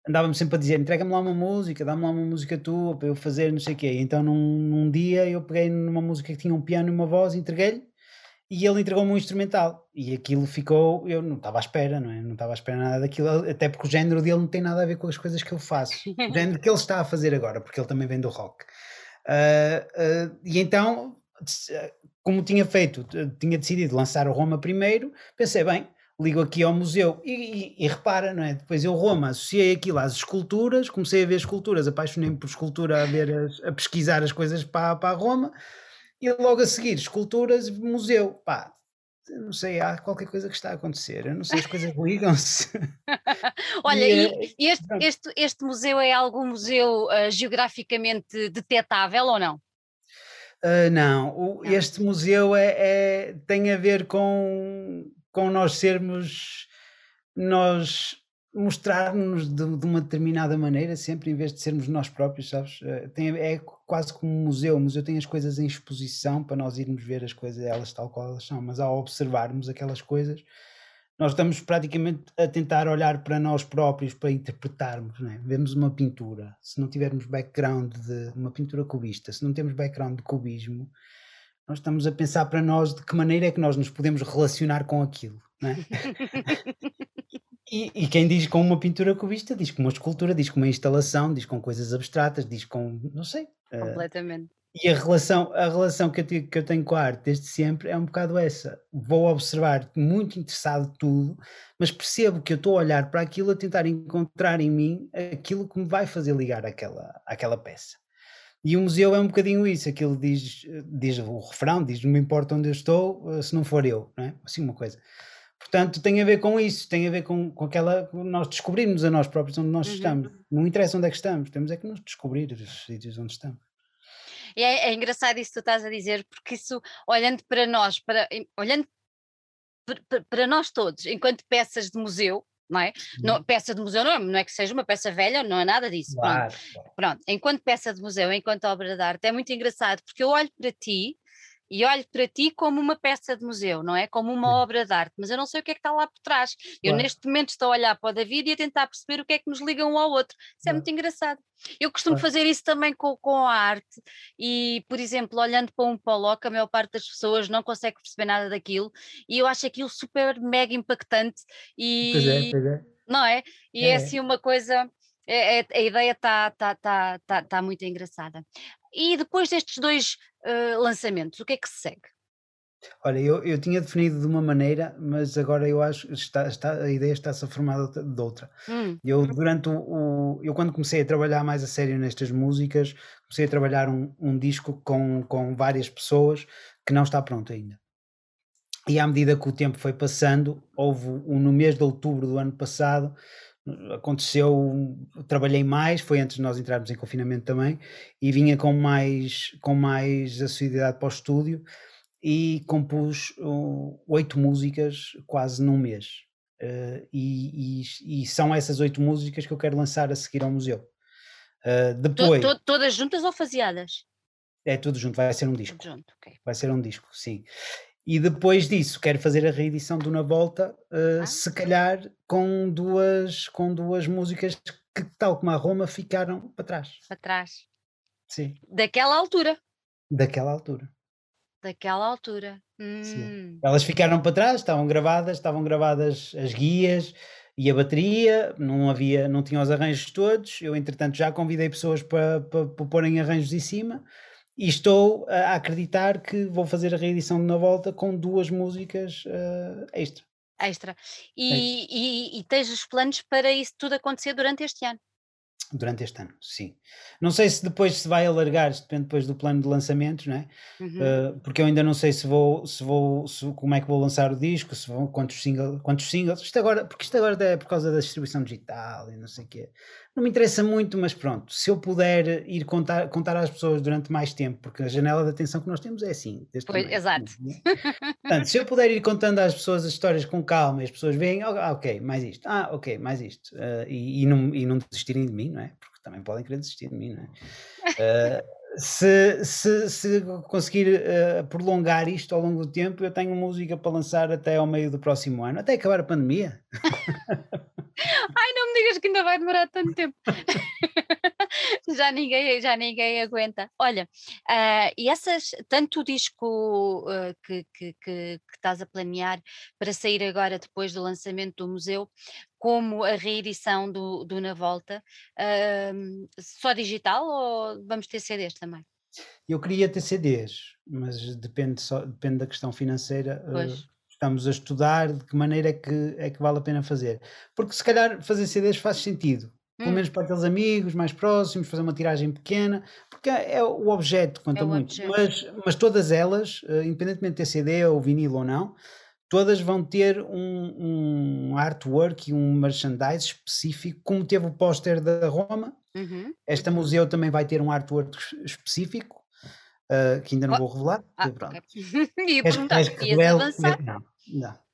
Speaker 2: andava-me sempre a dizer: entrega-me lá uma música, dá-me lá uma música tua para eu fazer, não sei o quê. Então, num, num dia, eu peguei numa música que tinha um piano e uma voz, entreguei-lhe e ele entregou-me um instrumental. E aquilo ficou, eu não estava à espera, não é? Não estava à espera nada daquilo, até porque o género dele não tem nada a ver com as coisas que eu faço. O *laughs* género que ele está a fazer agora, porque ele também vem do rock. Ah, ah, e então, ah, como tinha feito, tinha decidido lançar o Roma primeiro, pensei, bem, ligo aqui ao museu e, e- e repara, não é? Depois eu Roma, associei aquilo às esculturas, comecei a ver esculturas, apaixonei-me por escultura, a ver, as- a pesquisar as coisas para, para Roma, e logo a seguir, esculturas, museu, pá, não sei, há qualquer coisa que está a acontecer, eu não sei, as coisas ligam-se. *laughs*
Speaker 1: Olha,
Speaker 2: E,
Speaker 1: e
Speaker 2: eh,
Speaker 1: este, este, este museu é algum museu ah, geograficamente detetável ou não?
Speaker 2: Ah, não, o-
Speaker 1: Não.
Speaker 2: este museu é, é- tem a ver com, com nós sermos, nós mostrarmos de, de uma determinada maneira, sempre em vez de sermos nós próprios, sabes? Eh, Tem, é quase como um museu. O museu tem as coisas em exposição para nós irmos ver as coisas, elas tal qual elas são, mas ao observarmos aquelas coisas, nós estamos praticamente a tentar olhar para nós próprios para interpretarmos, não é? Vemos uma pintura, se não tivermos background de uma pintura cubista, se não temos background de cubismo, nós estamos a pensar para nós de que maneira é que nós nos podemos relacionar com aquilo, não é? *laughs* E, e quem diz com uma pintura cubista diz com uma escultura, diz com uma instalação, diz com coisas abstratas, diz com, não sei. eh,
Speaker 1: Completamente.
Speaker 2: e a relação, a relação que eu, te- que eu tenho com a arte desde sempre é um bocado essa. Vou observar muito interessado tudo, mas percebo que eu estou a olhar para aquilo a tentar encontrar em mim aquilo que me vai fazer ligar àquela, àquela peça. E o museu é um bocadinho isso, aquilo diz, diz o refrão, diz não me importa onde eu estou, eh, se não for eu, não é? Assim uma coisa. Portanto, tem a ver com isso, tem a ver com, com aquela, nós descobrirmos a nós próprios onde nós
Speaker 1: Uhum.
Speaker 2: estamos. Não interessa onde é que estamos, temos é que nos descobrir os sítios onde estamos.
Speaker 1: E é, é engraçado isso que tu estás a dizer, porque isso, olhando para nós, para, olhando para nós todos, enquanto peças de museu, não é? Não, peça de museu não é, não é que seja uma peça velha, não é nada disso. Pronto. Pronto, enquanto peça de museu, enquanto obra de arte, é muito engraçado, porque eu olho para ti e olho para ti como uma peça de museu, não é? Como uma obra de arte, mas eu não sei o que é que está lá por trás. Eu
Speaker 2: Claro,
Speaker 1: neste momento estou a olhar para o David e a tentar perceber o que é que nos liga um ao outro. Isso é muito engraçado. Eu costumo
Speaker 2: claro.
Speaker 1: fazer isso também com, com a arte e, por exemplo, olhando para um Pollock, a maior parte das pessoas não consegue perceber nada daquilo e eu acho aquilo super mega impactante
Speaker 2: Pois é,
Speaker 1: e
Speaker 2: pois é.
Speaker 1: não é? E é
Speaker 2: É,
Speaker 1: assim uma coisa, é- é- a ideia está tá, tá, tá, tá muito engraçada. E depois destes dois eh, lançamentos, o que é que se segue?
Speaker 2: Olha, eu, eu tinha definido de uma maneira, mas agora eu acho que está, está, a ideia está-se a formar de outra. de outra.
Speaker 1: Hum,
Speaker 2: Eu, durante o, o- Eu, quando comecei a trabalhar mais a sério nestas músicas, comecei a trabalhar um, um disco com, com várias pessoas que não está pronto ainda. E à medida que o tempo foi passando, houve um, no mês de outubro do ano passado, aconteceu, trabalhei mais, foi antes de nós entrarmos em confinamento também, e vinha com mais, com mais assiduidade para o estúdio e compus oito músicas quase num mês. Uh, e, e- e são essas oito músicas que eu quero lançar a seguir ao museu. Uh,
Speaker 1: to-
Speaker 2: depois,
Speaker 1: to- todas juntas ou faseadas?
Speaker 2: é tudo junto, vai ser um disco.
Speaker 1: Junto, ok.
Speaker 2: Vai ser um disco, sim. E depois disso, quero fazer a reedição do Na Volta, uh,
Speaker 1: Ah,
Speaker 2: se calhar com duas, com duas músicas que, tal como a Roma, ficaram para trás.
Speaker 1: para trás.
Speaker 2: Sim,
Speaker 1: Daquela altura.
Speaker 2: daquela altura.
Speaker 1: Daquela altura.
Speaker 2: Sim.
Speaker 1: Hum,
Speaker 2: Elas ficaram para trás, estavam gravadas, estavam gravadas as guias e a bateria, não havia, não tinham os arranjos todos. Eu, entretanto, já convidei pessoas para, para, para porem arranjos em cima e estou a acreditar que vou fazer a reedição de Na Volta com duas músicas uh, extra.
Speaker 1: extra. E, e, e tens os planos para isso tudo acontecer durante este ano?
Speaker 2: Durante este ano, sim. Não sei se depois se vai alargar, isto depende depois do plano de lançamentos, não é?
Speaker 1: Uhum.
Speaker 2: Uh, porque eu ainda não sei se vou, se vou, se- como é que vou lançar o disco, se vou, quantos, single, quantos singles, isto agora, porque isto agora é por causa da distribuição digital e não sei o quê. Não me interessa muito, mas pronto, se eu puder ir contar, contar às pessoas durante mais tempo, porque a janela de atenção que nós temos é assim,
Speaker 1: Pois,
Speaker 2: tamanho.
Speaker 1: exato.
Speaker 2: Portanto, se eu puder ir contando às pessoas as histórias com calma e as pessoas veem, ah, ok, mais isto, ah, ok, mais isto, ah, e, e não, e não desistirem de mim, não é? Porque também podem querer desistir de mim, não é? *laughs* Ah, se, se, se conseguir ah, prolongar isto ao longo do tempo, eu tenho música para lançar até ao meio do próximo ano, até acabar a pandemia. *laughs*
Speaker 1: Ai, não me digas que ainda vai demorar tanto tempo. *laughs* já, ninguém, já ninguém aguenta. Olha, ah, e essas, tanto o disco ah, que, que, que, que estás a planear para sair agora depois do lançamento do museu, como a reedição do, do Na Volta, ah, só digital ou vamos ter CDs também?
Speaker 2: Eu queria ter CDs, mas depende, só, depende da questão financeira.
Speaker 1: Pois,
Speaker 2: estamos a estudar de que maneira é que, é que vale a pena fazer. Porque se calhar fazer CDs faz sentido. Pelo
Speaker 1: Hum,
Speaker 2: menos para aqueles amigos mais próximos, fazer uma tiragem pequena, porque é o objeto,
Speaker 1: é
Speaker 2: conta
Speaker 1: o
Speaker 2: muito.
Speaker 1: objeto.
Speaker 2: Mas, mas todas elas, eh, independentemente de ter CD ou vinil ou não, todas vão ter um, um artwork e um merchandise específico, como teve o póster da Roma.
Speaker 1: Uhum,
Speaker 2: Esta museu também vai ter um artwork es- específico, eh, que ainda não
Speaker 1: Oh,
Speaker 2: vou revelar,
Speaker 1: ah,
Speaker 2: pronto. *laughs*
Speaker 1: Ia
Speaker 2: Queres,
Speaker 1: perguntar,
Speaker 2: queres que
Speaker 1: ias
Speaker 2: revele?
Speaker 1: avançar?
Speaker 2: Não, não.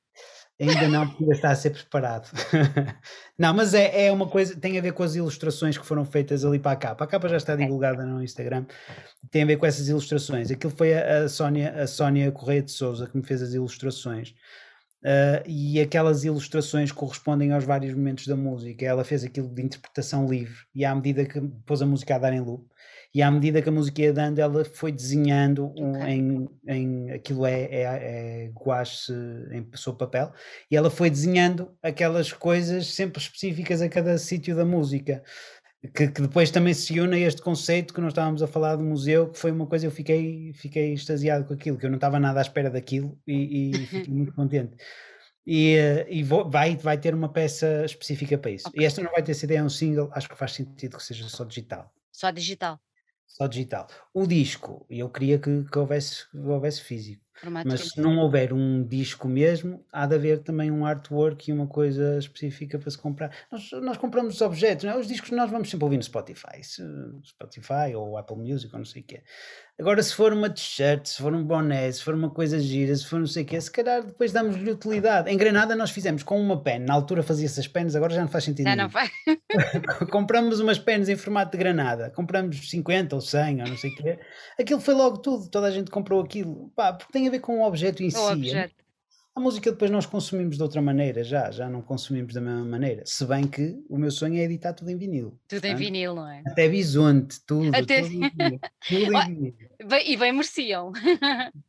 Speaker 2: Ainda não, porque ainda está a ser preparado. *laughs* não, mas é, é uma coisa, tem a ver com as ilustrações que foram feitas ali para a capa. A capa já está
Speaker 1: Ok.
Speaker 2: divulgada no Instagram. Tem a ver com essas ilustrações. Aquilo foi a, a Sónia, a Sónia Correia de Souza que me fez as ilustrações. Ah, e aquelas ilustrações correspondem aos vários momentos da música. Ela fez aquilo de interpretação livre e à medida que pôs a música a dar em loop, e à medida que a música ia dando, ela foi desenhando um,
Speaker 1: Ok.
Speaker 2: em, em aquilo é, é, é guache em sob papel, e ela foi desenhando aquelas coisas sempre específicas a cada sítio da música. Que, que depois também se une a este conceito que nós estávamos a falar do museu, que foi uma coisa, eu fiquei, fiquei extasiado com aquilo, que eu não estava nada à espera daquilo e, e *laughs* fiquei muito contente. E, eh, e vou- vai, vai ter uma peça específica para isso. E
Speaker 1: Ok.
Speaker 2: esta não vai ter CD, é um single, acho que faz sentido que seja só digital.
Speaker 1: Só digital.
Speaker 2: Só digital. O disco, eu queria que, que houvesse, que houvesse físico.
Speaker 1: Formato
Speaker 2: Mas se não houver um disco mesmo, há de haver também um artwork e uma coisa específica para se comprar. Nós, nós compramos os objetos, não é? os discos nós vamos sempre ouvir no Spotify, Spotify ou Apple Music ou não sei o quê. Agora, se for uma t-shirt, se for um boné, se for uma coisa gira, se for não sei o quê, se calhar depois damos-lhe utilidade. Em Granada nós fizemos com uma pen, na altura fazia-se as pens, agora já não faz sentido
Speaker 1: Já
Speaker 2: nenhum.
Speaker 1: não vai. *laughs*
Speaker 2: compramos umas pens em formato de granada, compramos 50 ou 100 ou não sei o quê, aquilo foi logo tudo, toda a gente comprou aquilo, pá, porque tem a ver com o objeto em
Speaker 1: O
Speaker 2: si.
Speaker 1: objeto.
Speaker 2: A música depois nós consumimos de outra maneira, já, já não consumimos da mesma maneira, se bem que o meu sonho é editar tudo em vinil.
Speaker 1: Tudo em
Speaker 2: portanto,
Speaker 1: vinil, não é?
Speaker 2: Até bisonte, tudo,
Speaker 1: Até-
Speaker 2: tudo em vinil. *laughs* Tudo em
Speaker 1: e bem mereciam. *laughs*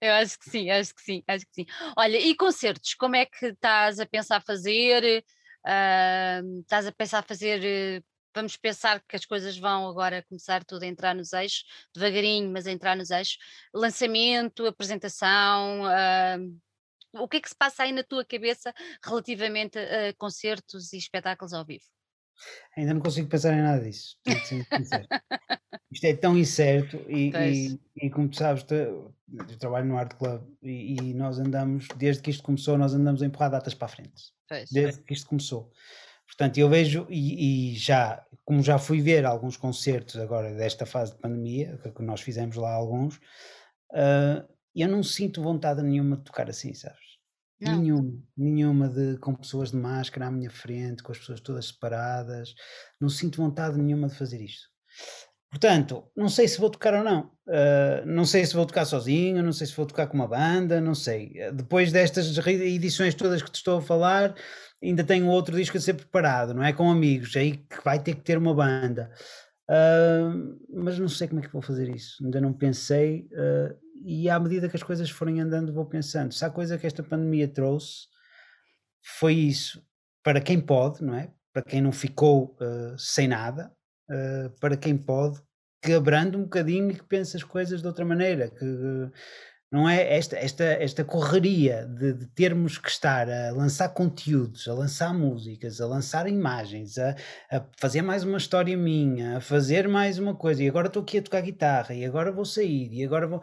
Speaker 1: Eu acho que sim, acho que sim, acho que sim. Olha, e concertos, como é que estás a pensar fazer? Ah, estás a pensar fazer, vamos pensar que as coisas vão agora começar tudo a entrar nos eixos, devagarinho, mas a entrar nos eixos. Lançamento, apresentação, ah, o que é que se passa aí na tua cabeça relativamente a concertos e espetáculos ao vivo?
Speaker 2: Ainda não consigo pensar em nada disso. *laughs* Isto é tão incerto e, e, e como tu sabes, eu trabalho no Art Club e, e nós andamos, desde que isto começou, nós andamos a empurrar datas para a frente.
Speaker 1: Pois.
Speaker 2: desde que isto começou. Portanto, eu vejo e, já, como já fui ver alguns concertos agora desta fase de pandemia, que- nós fizemos lá alguns, ah, eu não sinto vontade nenhuma de tocar assim, sabes?
Speaker 1: Não.
Speaker 2: Nenhuma, nenhuma de com pessoas de máscara à minha frente, com as pessoas todas separadas, não sinto vontade nenhuma de fazer isto. Portanto, não sei se vou tocar ou não. Ah, não sei se vou tocar sozinho, não sei se vou tocar com uma banda, não sei. Depois destas edições todas que te estou a falar, ainda tenho outro disco a ser preparado, não é? Com amigos, aí que vai ter que ter uma banda. Ah, mas não sei como é que vou fazer isso. Ainda não pensei. ah, e à medida que as coisas forem andando, vou pensando. Se há coisa que esta pandemia trouxe, foi isso. Para quem pode, não é? Para quem não ficou ah, sem nada, ah, para quem pode, que abrande um bocadinho e que pense as coisas de outra maneira. Que, não é esta, esta, esta correria de, de termos que estar a lançar conteúdos, a lançar músicas, a lançar imagens, a, a fazer mais uma história minha, a fazer mais uma coisa, e agora estou aqui a tocar guitarra, e agora vou sair, e agora vou.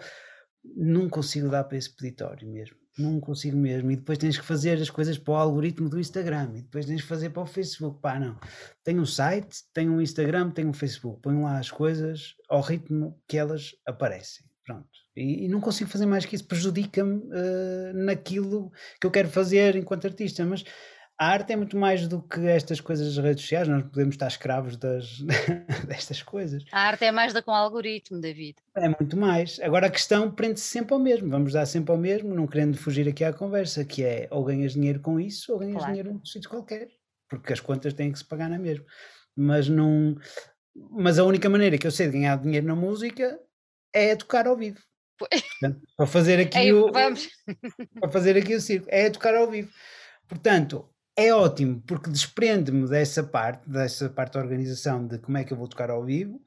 Speaker 2: Não consigo dar para esse peditório mesmo. Não consigo mesmo. E depois tens que fazer as coisas para o algoritmo do Instagram, e depois tens que fazer para o Facebook. Pá, não. Tenho um site, tenho um Instagram, tenho um Facebook. Ponho lá as coisas ao ritmo que elas aparecem. Pronto. E, e não consigo fazer mais que isso. Prejudica-me eh, naquilo que eu quero fazer enquanto artista. Mas a arte é muito mais do que estas coisas das redes sociais. Nós podemos estar escravos das, *laughs* destas coisas.
Speaker 1: A arte é mais da com algoritmo, David.
Speaker 2: É muito mais. Agora a questão prende-se sempre ao mesmo. Vamos dar sempre ao mesmo, não querendo fugir aqui à conversa, que é ou ganhas dinheiro com isso ou ganhas
Speaker 1: Claro.
Speaker 2: dinheiro num sítio qualquer. Porque as contas têm que se pagar na mesma. Mas não. Mas a única maneira que eu sei de ganhar dinheiro na música é tocar ao vivo. Portanto, para fazer *laughs* aqui
Speaker 1: Aí,
Speaker 2: o,
Speaker 1: vamos. *laughs*
Speaker 2: para fazer aqui o circo, é tocar ao vivo. Portanto, é ótimo porque desprende-me dessa parte, dessa parte da organização de como é que eu vou tocar ao vivo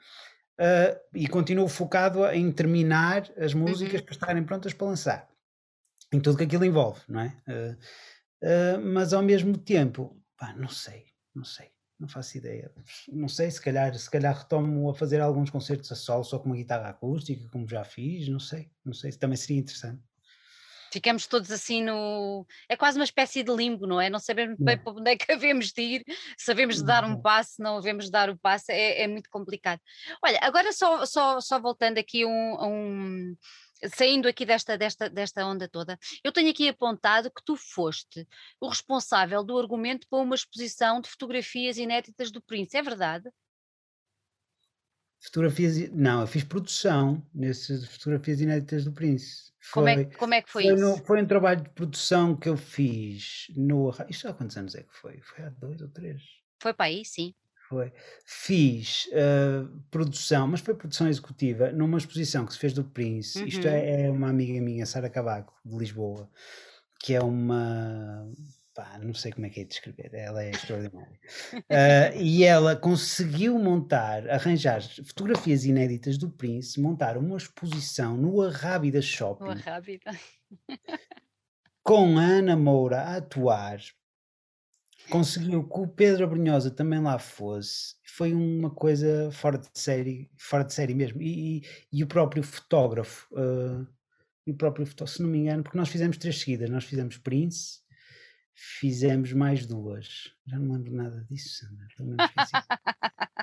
Speaker 2: ah, e continuo focado em terminar as músicas
Speaker 1: Uhum.
Speaker 2: para estarem prontas para lançar. Em tudo que aquilo envolve, não é? Ah, ah, mas ao mesmo tempo, pá, não sei, não sei. Não faço ideia. Não sei, se calhar, se calhar retomo a fazer alguns concertos a solo só com uma guitarra acústica, como já fiz, não sei, não sei, também seria interessante.
Speaker 1: Ficamos todos assim no. É quase uma espécie de limbo, não é? Não sabemos bem para onde é que *laughs* havemos de ir, sabemos de dar um
Speaker 2: Uhum.
Speaker 1: passo, não havemos de dar o passo, é, é muito complicado. Olha, agora só, só, só voltando aqui um, um. Saindo aqui desta, desta, desta onda toda, eu tenho aqui apontado que tu foste o responsável do argumento para uma exposição de fotografias inéditas do Prince, é verdade?
Speaker 2: Fotografias, não, eu fiz produção nessas fotografias inéditas do Prince.
Speaker 1: Como é,
Speaker 2: Foi,
Speaker 1: que- como é que foi,
Speaker 2: foi,
Speaker 1: isso?
Speaker 2: no- foi um trabalho de produção que eu fiz no. Isto há quantos anos é que foi? Foi há dois ou três?
Speaker 1: Foi para aí, sim.
Speaker 2: Foi. Fiz ah, produção, mas foi produção executiva, numa exposição que se fez do Prince. Isto
Speaker 1: Uhum.
Speaker 2: é, é uma amiga minha, Sara Cavaco, de Lisboa, que é uma. Pá, não sei como é que é de descrever, ela é extraordinária. Ah, *laughs* e ela conseguiu montar, arranjar fotografias inéditas do Prince, montar uma exposição no Arrábida Shopping
Speaker 1: rápida. *laughs*
Speaker 2: com a Ana Moura a atuar. Conseguiu que o Pedro Abrunhosa também lá fosse. Foi uma coisa fora de série, fora de série mesmo. E, e- e o próprio fotógrafo, e o próprio fotógrafo, se não me engano, porque nós fizemos três seguidas, nós fizemos Prince, fizemos mais duas, já não lembro nada disso, Sandra,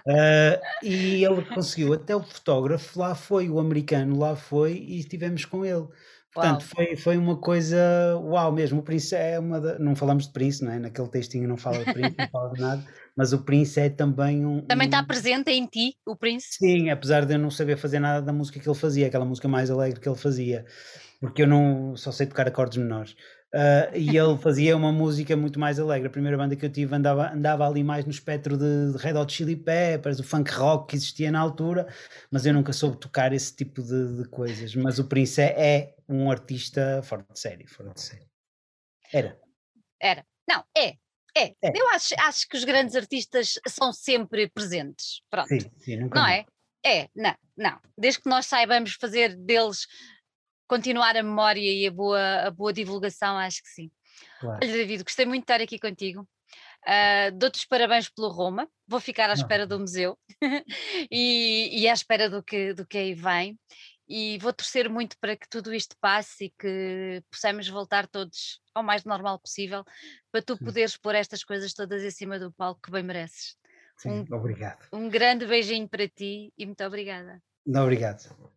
Speaker 2: uh, *laughs* e ele conseguiu, até o fotógrafo lá foi, o americano lá foi e estivemos com ele. Portanto, foi, foi uma coisa uau mesmo. O Prince é uma. Da, não falamos de Prince, não é? Naquele textinho não fala de Prince, não fala de nada, mas o Prince é também um.
Speaker 1: Também está
Speaker 2: um...
Speaker 1: presente em ti, o Prince?
Speaker 2: Sim, apesar de eu não saber fazer nada da música que ele fazia, aquela música mais alegre que ele fazia, porque eu não só sei tocar acordes menores. Uh, e ele fazia uma música muito mais alegre. A primeira banda que eu tive andava, andava ali mais no espectro de, de Red Hot Chili Peppers, o funk rock que existia na altura, mas eu nunca soube tocar esse tipo de, de coisas. Mas o Prince é, é, um artista fora de série, fora de série. Era.
Speaker 1: Era. Não, é. É. é. Eu acho, acho que os grandes artistas são sempre presentes. Pronto.
Speaker 2: Sim, sim, nunca
Speaker 1: não é? É, não, não. Desde que nós saibamos fazer deles continuar a memória e a boa, a boa divulgação, acho que sim. Claro. Olha, David, gostei muito de estar aqui contigo. Uh, Dou-te os parabéns pelo Roma, vou ficar à espera do museu *laughs* e, e à espera do que, do que aí vem. E vou torcer muito para que tudo isto passe e que possamos voltar todos ao mais normal possível para tu Sim. poderes pôr estas coisas todas em cima do palco que bem mereces.
Speaker 2: Sim, um, obrigado.
Speaker 1: Um grande beijinho para ti e muito obrigada.
Speaker 2: Obrigado.